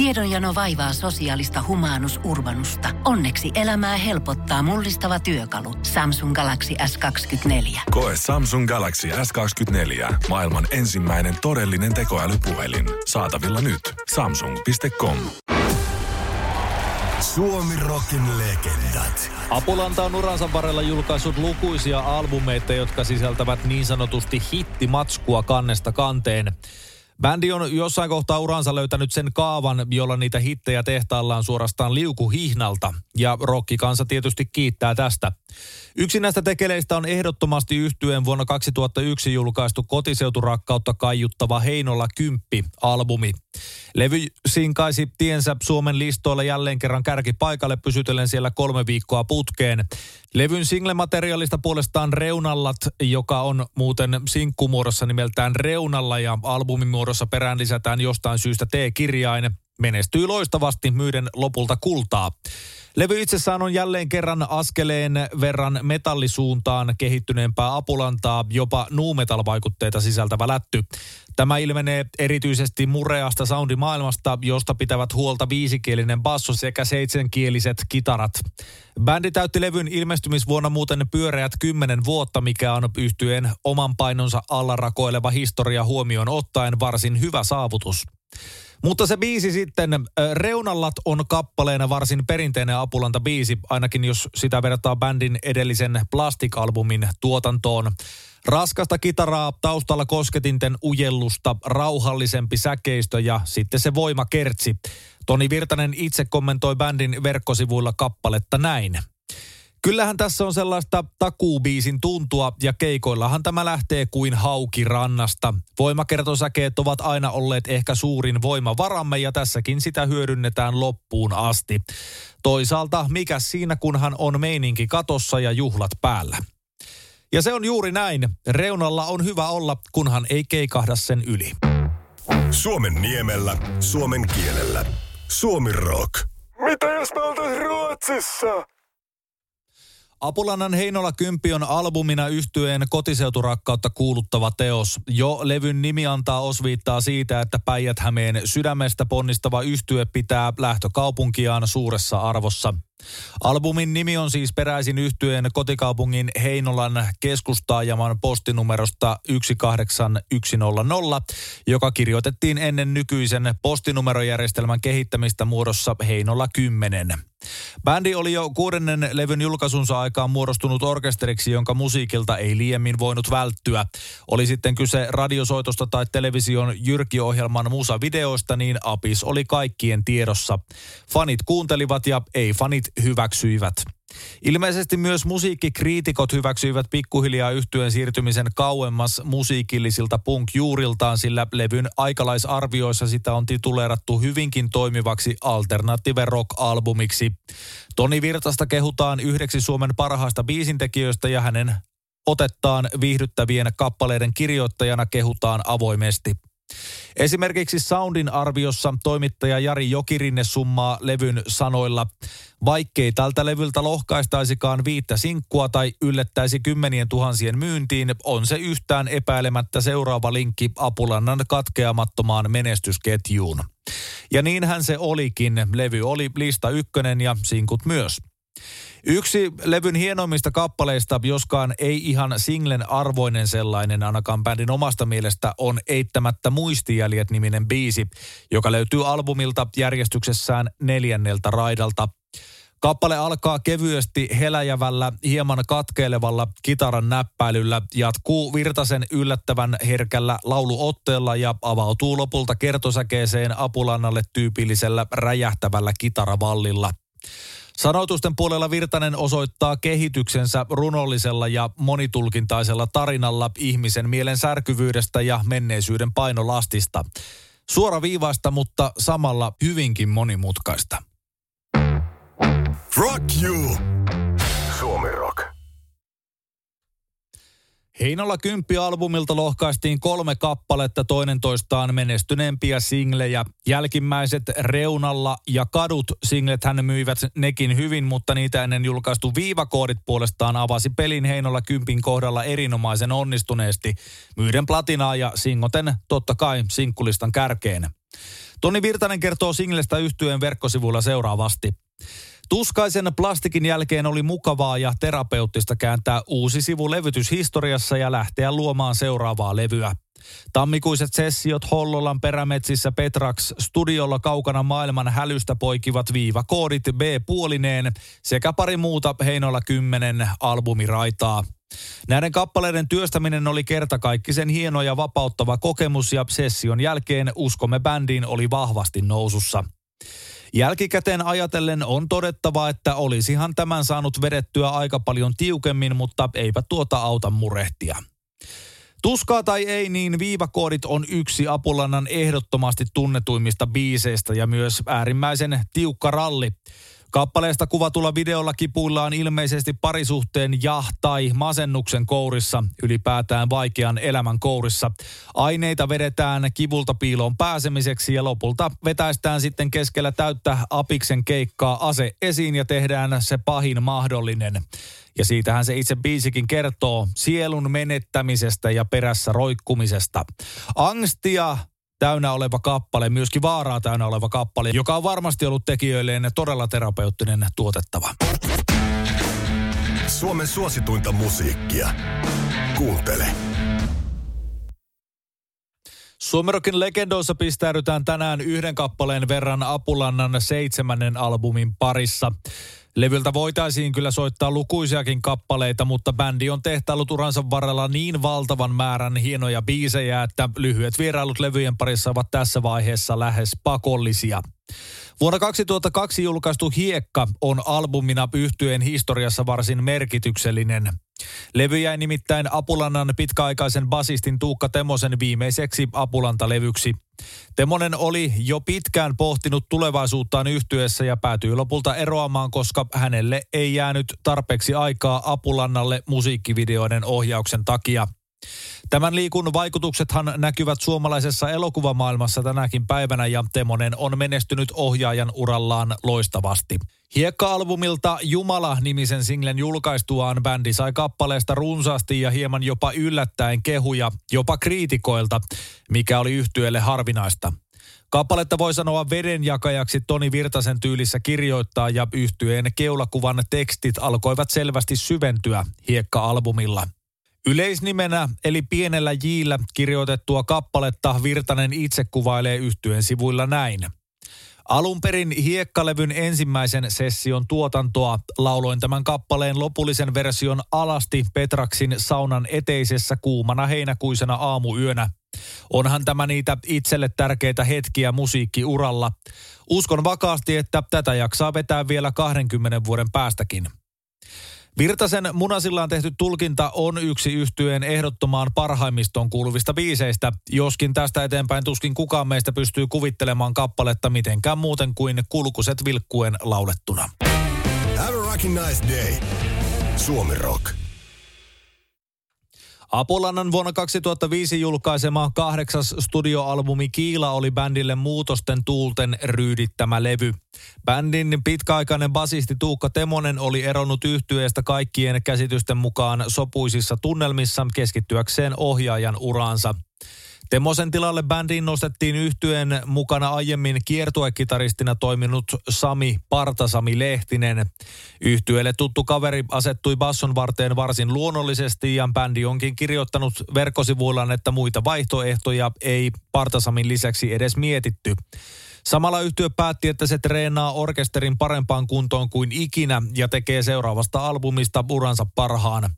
Tiedonjano vaivaa sosiaalista humanus urbanusta. Onneksi elämää helpottaa mullistava työkalu. Samsung Galaxy S24. Koe Samsung Galaxy S24. Maailman ensimmäinen todellinen tekoälypuhelin. Saatavilla nyt. Samsung.com. Suomi Rockin legendat. Apulanta on uransa varrella julkaissut lukuisia albumeita, jotka sisältävät niin sanotusti hittimatskua kannesta kanteen. Bändi on jossain kohtaa uransa löytänyt sen kaavan, jolla niitä hittejä tehtaillaan suorastaan liukuhihnalta. Ja rokkikansa tietysti kiittää tästä. Yksi näistä tekeleistä on ehdottomasti yhtyen vuonna 2001 julkaistu kotiseuturakkautta kaiuttava Heinolla Kymppi-albumi. Levy sinkaisi tiensä Suomen listoilla jälleen kerran kärkipaikalle pysytellen siellä kolme viikkoa putkeen. Levyn singlemateriaalista puolestaan Reunallat, joka on muuten sinkkumuodossa nimeltään Reunalla ja albumin muodossa perään lisätään jostain syystä T-kirjain, menestyy loistavasti myyden lopulta kultaa. Levy itsessään on jälleen kerran askeleen verran metallisuuntaan kehittyneempää apulantaa, jopa nu-metal-vaikutteita sisältävä lätty. Tämä ilmenee erityisesti mureasta soundimaailmasta, josta pitävät huolta viisikielinen basso sekä seitsemänkieliset kitarat. Bändi täytti levyn ilmestymisvuonna muuten pyöreät kymmenen vuotta, mikä on yhtyeen oman painonsa alla rakoileva historia huomioon ottaen varsin hyvä saavutus. Mutta se biisi sitten, Reunallat on kappaleena varsin perinteinen Apulanta biisi, ainakin jos sitä vertaa bändin edellisen Plastic-albumin tuotantoon. Raskasta kitaraa, taustalla kosketinten ujellusta, rauhallisempi säkeistö ja sitten se voimakertsi. Toni Virtanen itse kommentoi bändin verkkosivuilla kappaletta näin. Kyllähän tässä on sellaista takuubiisin tuntua ja keikoillahan tämä lähtee kuin hauki rannasta. Voimakertosäkeet ovat aina olleet ehkä suurin voimavaramme ja tässäkin sitä hyödynnetään loppuun asti. Toisaalta mikä siinä kunhan on meininki katossa ja juhlat päällä. Ja se on juuri näin. Reunalla on hyvä olla, kunhan ei keikahda sen yli. Suomen niemellä, suomen kielellä. Suomi Rock. Mitä jos me Ruotsissa? Apulannan Heinola Kympi on albumina yhtyeen kotiseuturakkautta kuuluttava teos. Jo levyn nimi antaa osviittaa siitä, että Päijät-Hämeen sydämestä ponnistava yhtye pitää lähtökaupunkiaan suuressa arvossa. Albumin nimi on siis peräisin yhtyeen kotikaupungin Heinolan keskustaajaman postinumerosta 18100, joka kirjoitettiin ennen nykyisen postinumerojärjestelmän kehittämistä muodossa Heinola 10. Bändi oli jo kuudennen levyn julkaisunsa aikaan muodostunut orkesteriksi, jonka musiikilta ei liiemmin voinut välttyä. Oli sitten kyse radiosoitosta tai television Jyrki-ohjelman musavideoista, niin Apis oli kaikkien tiedossa. Fanit kuuntelivat ja ei-fanit hyväksyivät. Ilmeisesti myös musiikkikriitikot hyväksyivät pikkuhiljaa yhtyen siirtymisen kauemmas musiikillisilta punk-juuriltaan, sillä levyn aikalaisarvioissa sitä on tituleerattu hyvinkin toimivaksi alternative rock-albumiksi. Toni Virtasta kehutaan yhdeksi Suomen parhaista biisintekijöistä ja hänen otettaan viihdyttävien kappaleiden kirjoittajana kehutaan avoimesti. Esimerkiksi Soundin arviossa toimittaja Jari Jokirinne summaa levyn sanoilla, vaikkei tältä levyltä lohkaistaisikaan viittä sinkkua tai yllättäisi kymmenien tuhansien myyntiin, on se yhtään epäilemättä seuraava linkki Apulannan katkeamattomaan menestysketjuun. Ja niinhän se olikin. Levy oli lista ykkönen ja sinkut myös. Yksi levyn hienoimmista kappaleista, joskaan ei ihan singlen arvoinen sellainen ainakaan bändin omasta mielestä, on Eittämättä muistijäljet-niminen biisi, joka löytyy albumilta järjestyksessään neljänneltä raidalta. Kappale alkaa kevyesti heläjävällä, hieman katkeilevalla kitaran näppäilyllä, jatkuu Virtasen yllättävän herkällä lauluotteella ja avautuu lopulta kertosäkeeseen apulannalle tyypillisellä räjähtävällä kitaravallilla. Sanoitusten puolella Virtanen osoittaa kehityksensä runollisella ja monitulkintaisella tarinalla ihmisen mielen särkyvyydestä ja menneisyyden painolastista. Suora viivaista, mutta samalla hyvinkin monimutkaista. Rock you! Heinolla kymppi-albumilta lohkaistiin kolme kappaletta toinen toistaan menestyneempiä singlejä. Jälkimmäiset Reunalla ja Kadut singlet hän myivät nekin hyvin, mutta niitä ennen julkaistu viivakoodit puolestaan avasi pelin Heinolla kympin kohdalla erinomaisen onnistuneesti. Myyden platinaa ja singoten totta kai sinkkulistan kärkeen. Toni Virtanen kertoo singlestä yhtyeen verkkosivuilla seuraavasti. Tuskaisen plastikin jälkeen oli mukavaa ja terapeuttista kääntää uusi sivu levytyshistoriassa ja lähteä luomaan seuraavaa levyä. Tammikuiset sessiot Hollolan perämetsissä Petrax studiolla kaukana maailman hälystä poikivat viivakoodit B-puolineen sekä pari muuta Heinolla 10 albumiraitaa. Näiden kappaleiden työstäminen oli kertakaikkisen hieno ja vapauttava kokemus ja session jälkeen uskomme bändiin oli vahvasti nousussa. Jälkikäteen ajatellen on todettava, että olisihan tämän saanut vedettyä aika paljon tiukemmin, mutta eipä tuota auta murehtia. Tuskaa tai ei, niin viivakoodit on yksi Apulannan ehdottomasti tunnetuimmista biiseistä ja myös äärimmäisen tiukka ralli. Kappaleesta kuvatulla videolla kipuillaan ilmeisesti parisuhteen ja tai masennuksen kourissa, ylipäätään vaikean elämän kourissa. Aineita vedetään kivulta piiloon pääsemiseksi ja lopulta vetäistään sitten keskellä täyttä apiksen keikkaa ase esiin ja tehdään se pahin mahdollinen. Ja siitähän se itse biisikin kertoo sielun menettämisestä ja perässä roikkumisesta. Angstia täynnä oleva kappale, myöskin vaaraa täynnä oleva kappale, joka on varmasti ollut tekijöilleen todella terapeuttinen tuotettava. Suomen suosituinta musiikkia. Kuuntele. Suomerokin legendoissa pistäydytään tänään yhden kappaleen verran Apulannan seitsemännen albumin parissa. Levyltä voitaisiin kyllä soittaa lukuisiakin kappaleita, mutta bändi on tehtailut uransa varrella niin valtavan määrän hienoja biisejä, että lyhyet vierailut levyjen parissa ovat tässä vaiheessa lähes pakollisia. Vuonna 2002 julkaistu Hiekka on albumina yhtyeen historiassa varsin merkityksellinen. Levy jäi nimittäin Apulannan pitkäaikaisen basistin Tuukka Temosen viimeiseksi Apulanta-levyksi. Temonen oli jo pitkään pohtinut tulevaisuuttaan yhtyessä ja päätyi lopulta eroamaan, koska hänelle ei jäänyt tarpeeksi aikaa Apulannalle musiikkivideoiden ohjauksen takia – Tämän liikun vaikutuksethan näkyvät suomalaisessa elokuvamaailmassa tänäkin päivänä ja Temonen on menestynyt ohjaajan urallaan loistavasti. Hiekka-albumilta Jumala-nimisen singlen julkaistuaan bändi sai kappaleesta runsaasti ja hieman jopa yllättäen kehuja, jopa kriitikoilta, mikä oli yhtyölle harvinaista. Kappaletta voi sanoa vedenjakajaksi Toni Virtasen tyylissä kirjoittaa ja yhtyeen keulakuvan tekstit alkoivat selvästi syventyä Hiekka-albumilla – Yleisnimenä eli pienellä jillä kirjoitettua kappaletta Virtanen itse kuvailee yhtyen sivuilla näin. Alun perin hiekkalevyn ensimmäisen session tuotantoa lauloin tämän kappaleen lopullisen version alasti Petraksin saunan eteisessä kuumana heinäkuisena aamuyönä. Onhan tämä niitä itselle tärkeitä hetkiä musiikkiuralla. Uskon vakaasti, että tätä jaksaa vetää vielä 20 vuoden päästäkin. Virtasen munasillaan tehty tulkinta on yksi yhtyeen ehdottomaan parhaimmistoon kuuluvista biiseistä, joskin tästä eteenpäin tuskin kukaan meistä pystyy kuvittelemaan kappaletta mitenkään muuten kuin kulkuset vilkkuen laulettuna. Have a nice day. Suomi Rock. Apulannan vuonna 2005 julkaisema kahdeksas studioalbumi Kiila oli bändille muutosten tuulten ryydittämä levy. Bändin pitkäaikainen basisti Tuukka Temonen oli eronnut yhtyeestä kaikkien käsitysten mukaan sopuisissa tunnelmissa keskittyäkseen ohjaajan uraansa. Temosen tilalle bändiin nostettiin yhtyeen mukana aiemmin kiertuekitaristina toiminut Sami Partasami Lehtinen. Yhtyeelle tuttu kaveri asettui basson varteen varsin luonnollisesti ja bändi onkin kirjoittanut verkkosivuillaan, että muita vaihtoehtoja ei Partasamin lisäksi edes mietitty. Samalla yhtiö päätti, että se treenaa orkesterin parempaan kuntoon kuin ikinä ja tekee seuraavasta albumista uransa parhaan.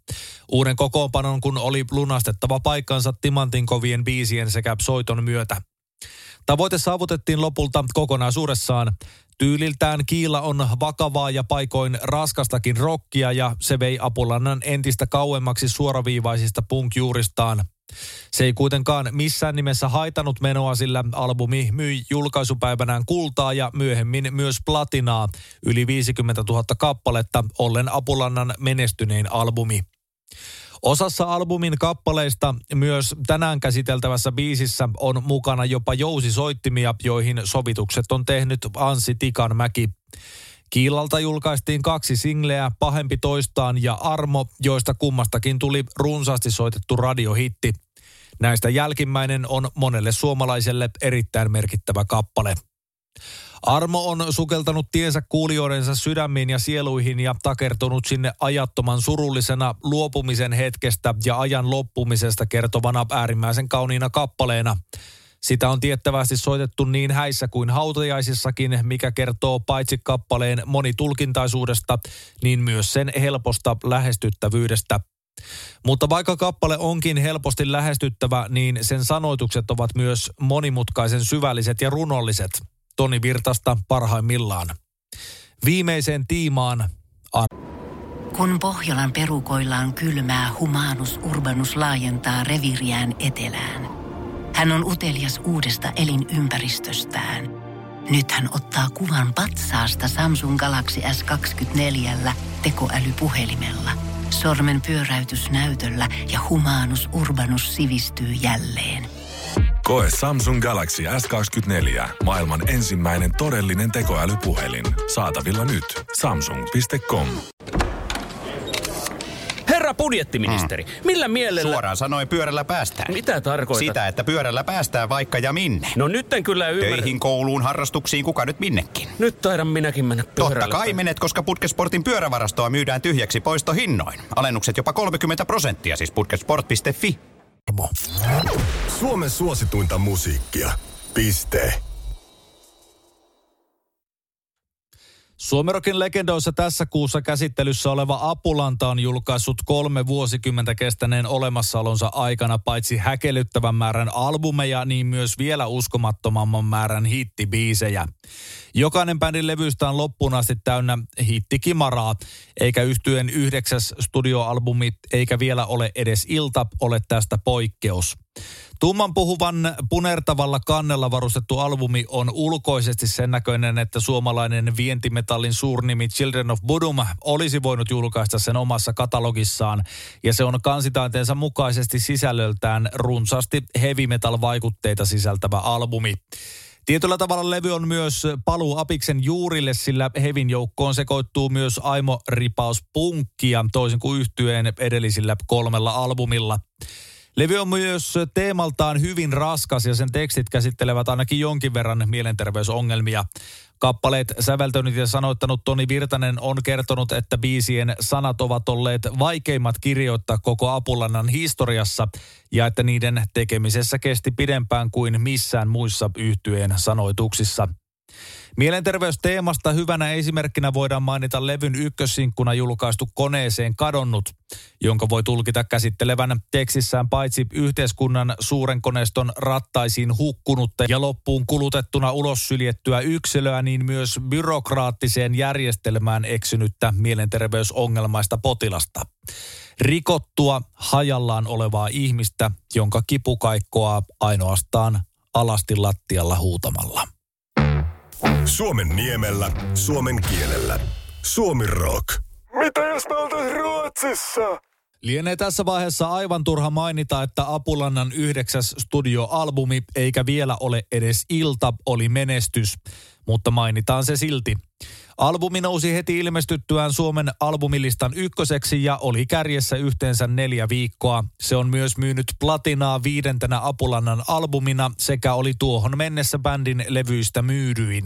Uuden kokoonpanon kun oli lunastettava paikkansa Timantin kovien biisien sekä soiton myötä. Tavoite saavutettiin lopulta kokonaisuudessaan. Tyyliltään Kiila on vakavaa ja paikoin raskastakin rockia ja se vei Apulannan entistä kauemmaksi suoraviivaisista punk-juuristaan. Se ei kuitenkaan missään nimessä haitanut menoa, sillä albumi myi julkaisupäivänään kultaa ja myöhemmin myös platinaa, yli 50 000 kappaletta, ollen Apulannan menestynein albumi. Osassa albumin kappaleista myös tänään käsiteltävässä biisissä on mukana jopa jousisoittimia, joihin sovitukset on tehnyt Ansi Tikanmäki. Kiilalta julkaistiin kaksi singleä, Pahempi toistaan ja Armo, joista kummastakin tuli runsaasti soitettu radiohitti. Näistä jälkimmäinen on monelle suomalaiselle erittäin merkittävä kappale. Armo on sukeltanut tiensä kuulijoidensa sydämiin ja sieluihin ja takertunut sinne ajattoman surullisena luopumisen hetkestä ja ajan loppumisesta kertovana äärimmäisen kauniina kappaleena. Sitä on tiettävästi soitettu niin häissä kuin hautajaisissakin, mikä kertoo paitsi kappaleen monitulkintaisuudesta, niin myös sen helposta lähestyttävyydestä. Mutta vaikka kappale onkin helposti lähestyttävä, niin sen sanoitukset ovat myös monimutkaisen syvälliset ja runolliset. Toni Virtasta parhaimmillaan. Viimeiseen tiimaan Ar- Kun Pohjolan perukoillaan kylmää, humanus urbanus laajentaa reviriään etelään. Hän on utelias uudesta elinympäristöstään. Nyt hän ottaa kuvan patsaasta Samsung Galaxy S24 tekoälypuhelimella. Sormen pyöräytys näytöllä ja humanus urbanus sivistyy jälleen. Koe Samsung Galaxy S24. Maailman ensimmäinen todellinen tekoälypuhelin. Saatavilla nyt. Samsung.com. Herra budjettiministeri, millä mielellä... Suoraan sanoen pyörällä päästään. Mitä tarkoitat? Sitä, että pyörällä päästään vaikka ja minne. No nyt en kyllä ymmärrä. Töihin, kouluun, harrastuksiin, kuka nyt minnekin. Nyt taidan minäkin mennä pyörällä. Totta kai menet, koska Putkesportin pyörävarastoa myydään tyhjäksi poistohinnoin. Alennukset jopa 30 prosenttia, siis putkesport.fi. Suomen suosituinta musiikkia. Piste. Suomerokin legendoissa tässä kuussa käsittelyssä oleva Apulanta on julkaissut kolme vuosikymmentä kestäneen olemassaolonsa aikana paitsi häkellyttävän määrän albumeja, niin myös vielä uskomattomamman määrän hittibiisejä. Jokainen bändin levystä on loppuun asti täynnä hittikimaraa, eikä yhtyen yhdeksäs studioalbumi, eikä vielä ole edes ilta, ole tästä poikkeus. Tumman puhuvan punertavalla kannella varustettu albumi on ulkoisesti sen näköinen, että suomalainen vientimetallin suurnimi Children of Bodom olisi voinut julkaista sen omassa katalogissaan. Ja se on kansitaiteensa mukaisesti sisällöltään runsaasti heavy metal vaikutteita sisältävä albumi. Tietyllä tavalla levy on myös paluu Apiksen juurille, sillä Hevin joukkoon sekoittuu myös Aimo Ripaus punkkia, toisin kuin yhtyeen edellisillä kolmella albumilla. Levy on myös teemaltaan hyvin raskas ja sen tekstit käsittelevät ainakin jonkin verran mielenterveysongelmia. Kappaleet säveltänyt ja sanoittanut Toni Virtanen on kertonut, että biisien sanat ovat olleet vaikeimmat kirjoittaa koko Apulannan historiassa ja että niiden tekemisessä kesti pidempään kuin missään muissa yhtyeen sanoituksissa. Mielenterveysteemasta hyvänä esimerkkinä voidaan mainita levyn ykkössinkkuna julkaistu koneeseen kadonnut, jonka voi tulkita käsittelevän tekstissään paitsi yhteiskunnan suuren koneiston rattaisiin hukkunutta ja loppuun kulutettuna ulos syljettyä yksilöä, niin myös byrokraattiseen järjestelmään eksynyttä mielenterveysongelmaista potilasta. Rikottua hajallaan olevaa ihmistä, jonka kipu kaikkoaa ainoastaan alasti lattialla huutamalla. Suomen niemellä, suomen kielellä. Suomi Rock. Mitä jos me Ruotsissa? Lienee tässä vaiheessa aivan turha mainita, että Apulannan yhdeksäs studioalbumi, eikä vielä ole edes ilta, oli menestys, mutta mainitaan se silti. Albumi nousi heti ilmestyttyään Suomen albumilistan ykköseksi ja oli kärjessä yhteensä neljä viikkoa. Se on myös myynyt platinaa viidentenä Apulannan albumina sekä oli tuohon mennessä bändin levyistä myydyin.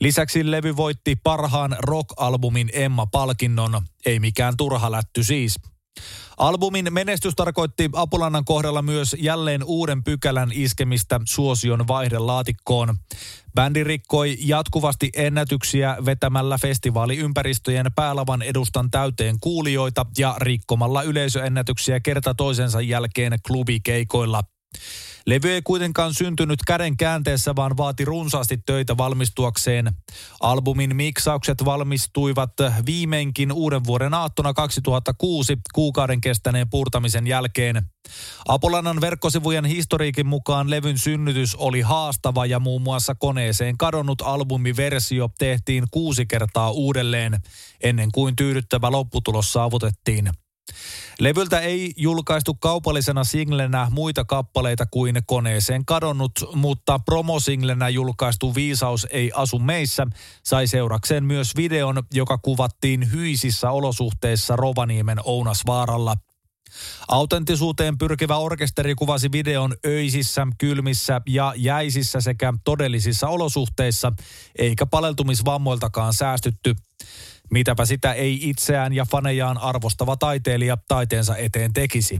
Lisäksi levy voitti parhaan rock-albumin Emma-palkinnon. Ei mikään turha lätty siis. Albumin menestys tarkoitti Apulannan kohdalla myös jälleen uuden pykälän iskemistä suosion vaihdelaatikkoon. Bändi rikkoi jatkuvasti ennätyksiä vetämällä festivaaliympäristöjen päälavan edustan täyteen kuulijoita ja rikkomalla yleisöennätyksiä kerta toisensa jälkeen klubikeikoilla. Levy ei kuitenkaan syntynyt käden käänteessä, vaan vaati runsaasti töitä valmistuakseen. Albumin miksaukset valmistuivat viimeinkin uuden vuoden aattona 2006 kuukauden kestäneen puurtamisen jälkeen. Apolannan verkkosivujen historiikin mukaan levyn synnytys oli haastava ja muun muassa koneeseen kadonnut albumiversio tehtiin kuusi kertaa uudelleen ennen kuin tyydyttävä lopputulos saavutettiin. Levyltä ei julkaistu kaupallisena singlenä muita kappaleita kuin koneeseen kadonnut, mutta promosinglenä julkaistu Viisaus ei asu meissä sai seurakseen myös videon, joka kuvattiin hyisissä olosuhteissa Rovaniemen Ounasvaaralla. Autenttisuuteen pyrkivä orkesteri kuvasi videon öisissä, kylmissä ja jäisissä sekä todellisissa olosuhteissa, eikä paleltumisvammoiltakaan säästytty. Mitäpä sitä ei itseään ja fanejaan arvostava taiteilija taiteensa eteen tekisi.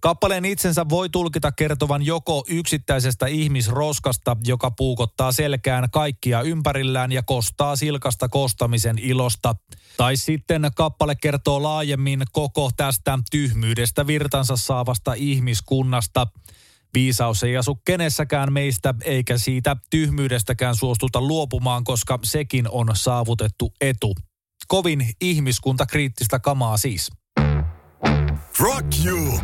Kappaleen itsensä voi tulkita kertovan joko yksittäisestä ihmisroskasta, joka puukottaa selkään kaikkia ympärillään ja kostaa silkasta kostamisen ilosta. Tai sitten kappale kertoo laajemmin koko tästä tyhmyydestä virtansa saavasta ihmiskunnasta. Viisaus ei asu kenessäkään meistä, eikä siitä tyhmyydestäkään suostuta luopumaan, koska sekin on saavutettu etu. Kovin ihmiskuntakriittistä kamaa siis. Rock you!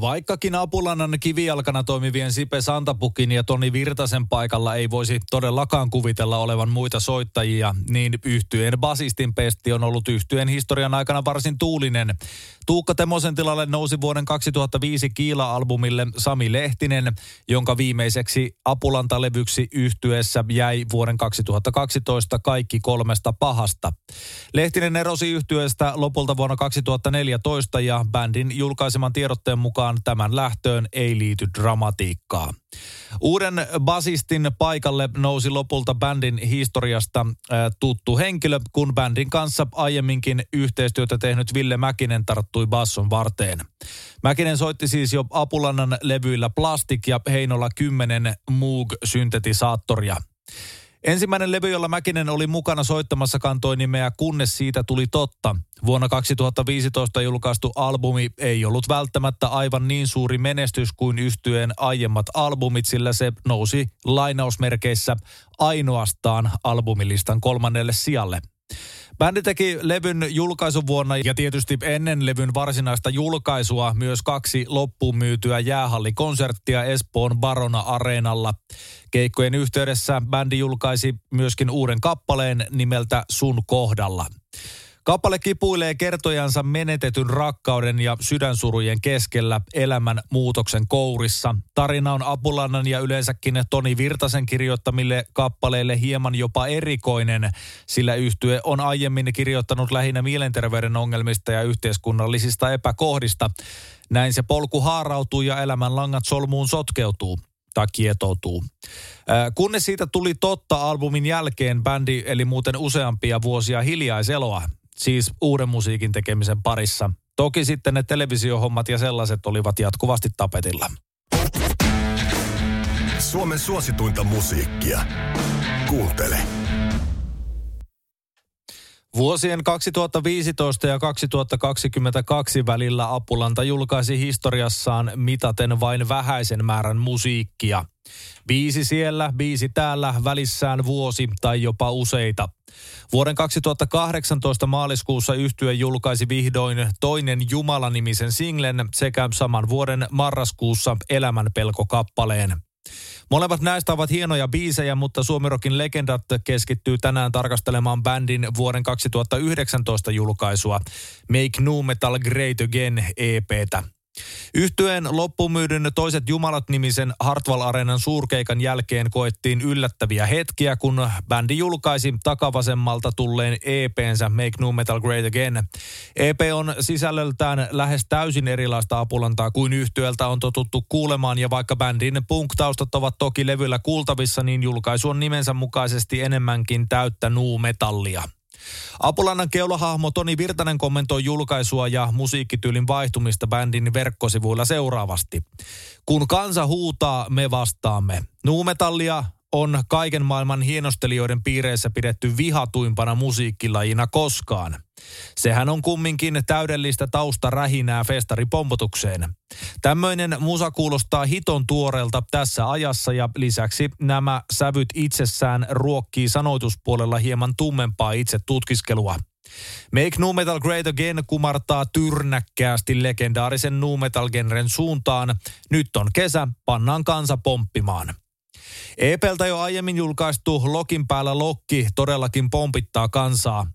Vaikkakin Apulannan kivijalkana toimivien Sipe Santapukin ja Toni Virtasen paikalla ei voisi todellakaan kuvitella olevan muita soittajia, niin yhtyeen basistin pesti on ollut yhtyeen historian aikana varsin tuulinen. Tuukka Temosen tilalle nousi vuoden 2005 Kiila-albumille Sami Lehtinen, jonka viimeiseksi Apulanta-levyksi yhtyessä jäi vuoden 2012 kaikki kolmesta pahasta. Lehtinen erosi yhtyeestä lopulta vuonna 2014 ja bändin julkaiseman tiedotteen mukaan tämän lähtöön ei liity dramatiikkaa. Uuden basistin paikalle nousi lopulta bändin historiasta tuttu henkilö, kun bändin kanssa aiemminkin yhteistyötä tehnyt Ville Mäkinen tarttui basson varteen. Mäkinen soitti siis jo Apulannan levyillä Plastik ja Heinolla 10 Moog-syntetisaattoria. Ensimmäinen levy, jolla Mäkinen oli mukana soittamassa, kantoi nimeä Kunnes siitä tuli totta. Vuonna 2015 julkaistu albumi ei ollut välttämättä aivan niin suuri menestys kuin yhtyeen aiemmat albumit, sillä se nousi lainausmerkeissä ainoastaan albumilistan kolmannelle sijalle. Bändi teki levyn julkaisuvuonna ja tietysti ennen levyn varsinaista julkaisua myös kaksi loppuun myytyä jäähallikonserttia Espoon Barona Areenalla. Keikkojen yhteydessä bändi julkaisi myöskin uuden kappaleen nimeltä Sun kohdalla. Kappale kipuilee kertojansa menetetyn rakkauden ja sydänsurujen keskellä elämän muutoksen kourissa. Tarina on Apulannan ja yleensäkin Toni Virtasen kirjoittamille kappaleille hieman jopa erikoinen, sillä yhtye on aiemmin kirjoittanut lähinnä mielenterveyden ongelmista ja yhteiskunnallisista epäkohdista. Näin se polku haarautuu ja elämän langat solmuun sotkeutuu tai kietoutuu. Kunnes siitä tuli totta albumin jälkeen, bändi eli muuten useampia vuosia hiljaiseloa siis uuden musiikin tekemisen parissa. Toki sitten ne televisiohommat ja sellaiset olivat jatkuvasti tapetilla. Suomen suosituinta musiikkia. Kuuntele. Vuosien 2015 ja 2022 välillä Apulanta julkaisi historiassaan mitaten vain vähäisen määrän musiikkia. Biisi siellä, biisi täällä, välissään vuosi tai jopa useita. Vuoden 2018 maaliskuussa yhtye julkaisi vihdoin toinen Jumala-nimisen singlen sekä saman vuoden marraskuussa Elämän pelko-kappaleen. Molemmat näistä ovat hienoja biisejä, mutta Suomirokin legendat keskittyy tänään tarkastelemaan bändin vuoden 2019 julkaisua Make New Metal Great Again EPtä. Yhtyeen loppumyydyn Toiset Jumalat-nimisen Hartwall Areenan suurkeikan jälkeen koettiin yllättäviä hetkiä, kun bändi julkaisi takavasemmalta tulleen EPnsä Make New Metal Great Again. EP on sisällöltään lähes täysin erilaista apulantaa kuin yhtyöltä on totuttu kuulemaan ja vaikka bändin punk-taustat ovat toki levyllä kuultavissa, niin julkaisu on nimensä mukaisesti enemmänkin täyttä nu-metallia. Apulannan keulahahmo Toni Virtanen kommentoi julkaisua ja musiikkityylin vaihtumista bändin verkkosivuilla seuraavasti. Kun kansa huutaa, me vastaamme. Nuumetallia on kaiken maailman hienostelijoiden piireissä pidetty vihatuimpana musiikkilajina koskaan. Sehän on kumminkin täydellistä taustarähinää festaripompotukseen. Tämmöinen musa kuulostaa hiton tuoreelta tässä ajassa ja lisäksi nämä sävyt itsessään ruokkii sanoituspuolella hieman tummempaa itse tutkiskelua. Make Nu Metal Great Again kumartaa tyrnäkkäästi legendaarisen nu metal genren suuntaan. Nyt on kesä, pannaan kansa pomppimaan. EPltä jo aiemmin julkaistu Lokin päällä Lokki todellakin pompittaa kansaa.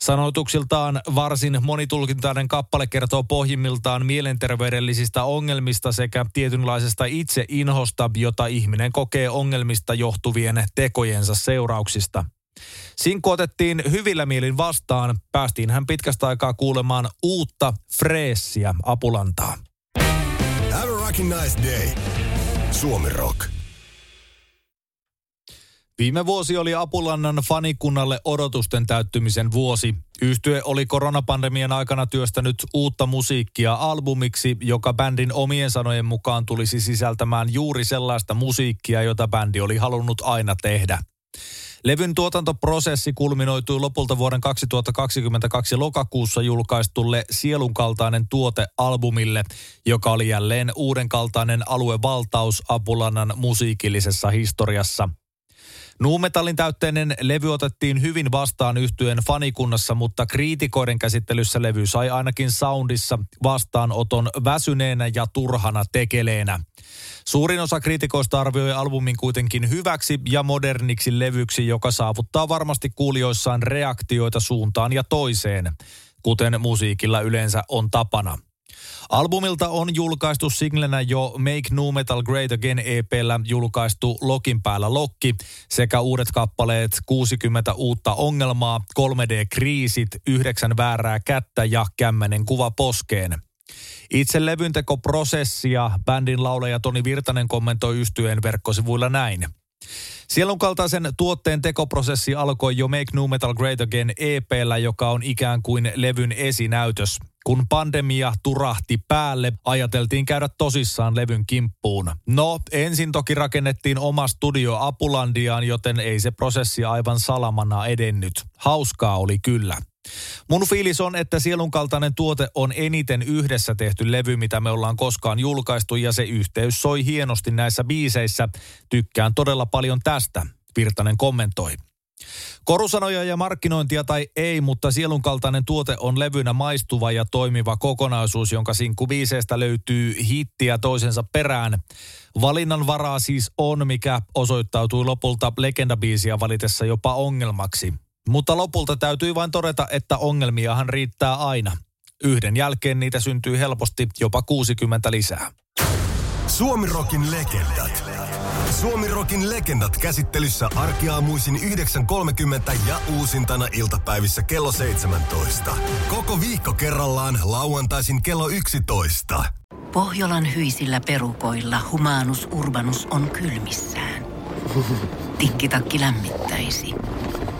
Sanoituksiltaan varsin monitulkintainen kappale kertoo pohjimmiltaan mielenterveydellisistä ongelmista sekä tietynlaisesta itseinhosta, jota ihminen kokee ongelmista johtuvien tekojensa seurauksista – Sinkku otettiin hyvillä mielin vastaan. Päästiin hän pitkästä aikaa kuulemaan uutta freessiä Apulantaa. Have a rocking nice day. Suomi Rock. Viime vuosi oli Apulannan fanikunnalle odotusten täyttymisen vuosi. Yhtye oli koronapandemian aikana työstänyt uutta musiikkia albumiksi, joka bändin omien sanojen mukaan tulisi sisältämään juuri sellaista musiikkia, jota bändi oli halunnut aina tehdä. Levyn tuotantoprosessi kulminoitui lopulta vuoden 2022 lokakuussa julkaistulle Sielunkaltainen tuote albumille, joka oli jälleen uudenkaltainen aluevaltaus Apulannan musiikillisessa historiassa – Nuumetallin täytteinen levy otettiin hyvin vastaan yhtyen fanikunnassa, mutta kriitikoiden käsittelyssä levy sai ainakin soundissa vastaanoton väsyneenä ja turhana tekeleenä. Suurin osa kriitikoista arvioi albumin kuitenkin hyväksi ja moderniksi levyksi, joka saavuttaa varmasti kuulijoissaan reaktioita suuntaan ja toiseen, kuten musiikilla yleensä on tapana. Albumilta on julkaistu singlenä jo Make New Metal Great Again EPllä julkaistu Lokin päällä Lokki sekä uudet kappaleet 60 uutta ongelmaa, 3D-kriisit, yhdeksän väärää kättä ja kämmenen kuva poskeen. Itse levyntekoprosessia bändin laulaja Toni Virtanen kommentoi ystyeen verkkosivuilla näin. Sielun kaltaisen tuotteen tekoprosessi alkoi jo Make New Metal Great Again EPllä, joka on ikään kuin levyn esinäytös. Kun pandemia turahti päälle, ajateltiin käydä tosissaan levyn kimppuun. No, ensin toki rakennettiin oma studio Apulandiaan, joten ei se prosessi aivan salamana edennyt. Hauskaa oli kyllä. Mun fiilis on, että sielun kaltainen tuote on eniten yhdessä tehty levy, mitä me ollaan koskaan julkaistu, ja se yhteys soi hienosti näissä biiseissä. Tykkään todella paljon tästä, Virtanen kommentoi. Korusanoja ja markkinointia tai ei, mutta sielun kaltainen tuote on levynä maistuva ja toimiva kokonaisuus, jonka sinkkubiiseistä löytyy hittiä toisensa perään. Valinnan varaa siis on, mikä osoittautui lopulta legendabiisiä valitessa jopa ongelmaksi. Mutta lopulta täytyy vain todeta, että ongelmiahan riittää aina. Yhden jälkeen niitä syntyy helposti jopa 60 lisää. Suomirokin legendat. Suomirokin legendat käsittelyssä arkiaamuisin 9.30 ja uusintana iltapäivissä kello 17. Koko viikko kerrallaan lauantaisin kello 11. Pohjolan hyisillä perukoilla humanus urbanus on kylmissään. Tikkitakki lämmittäisi.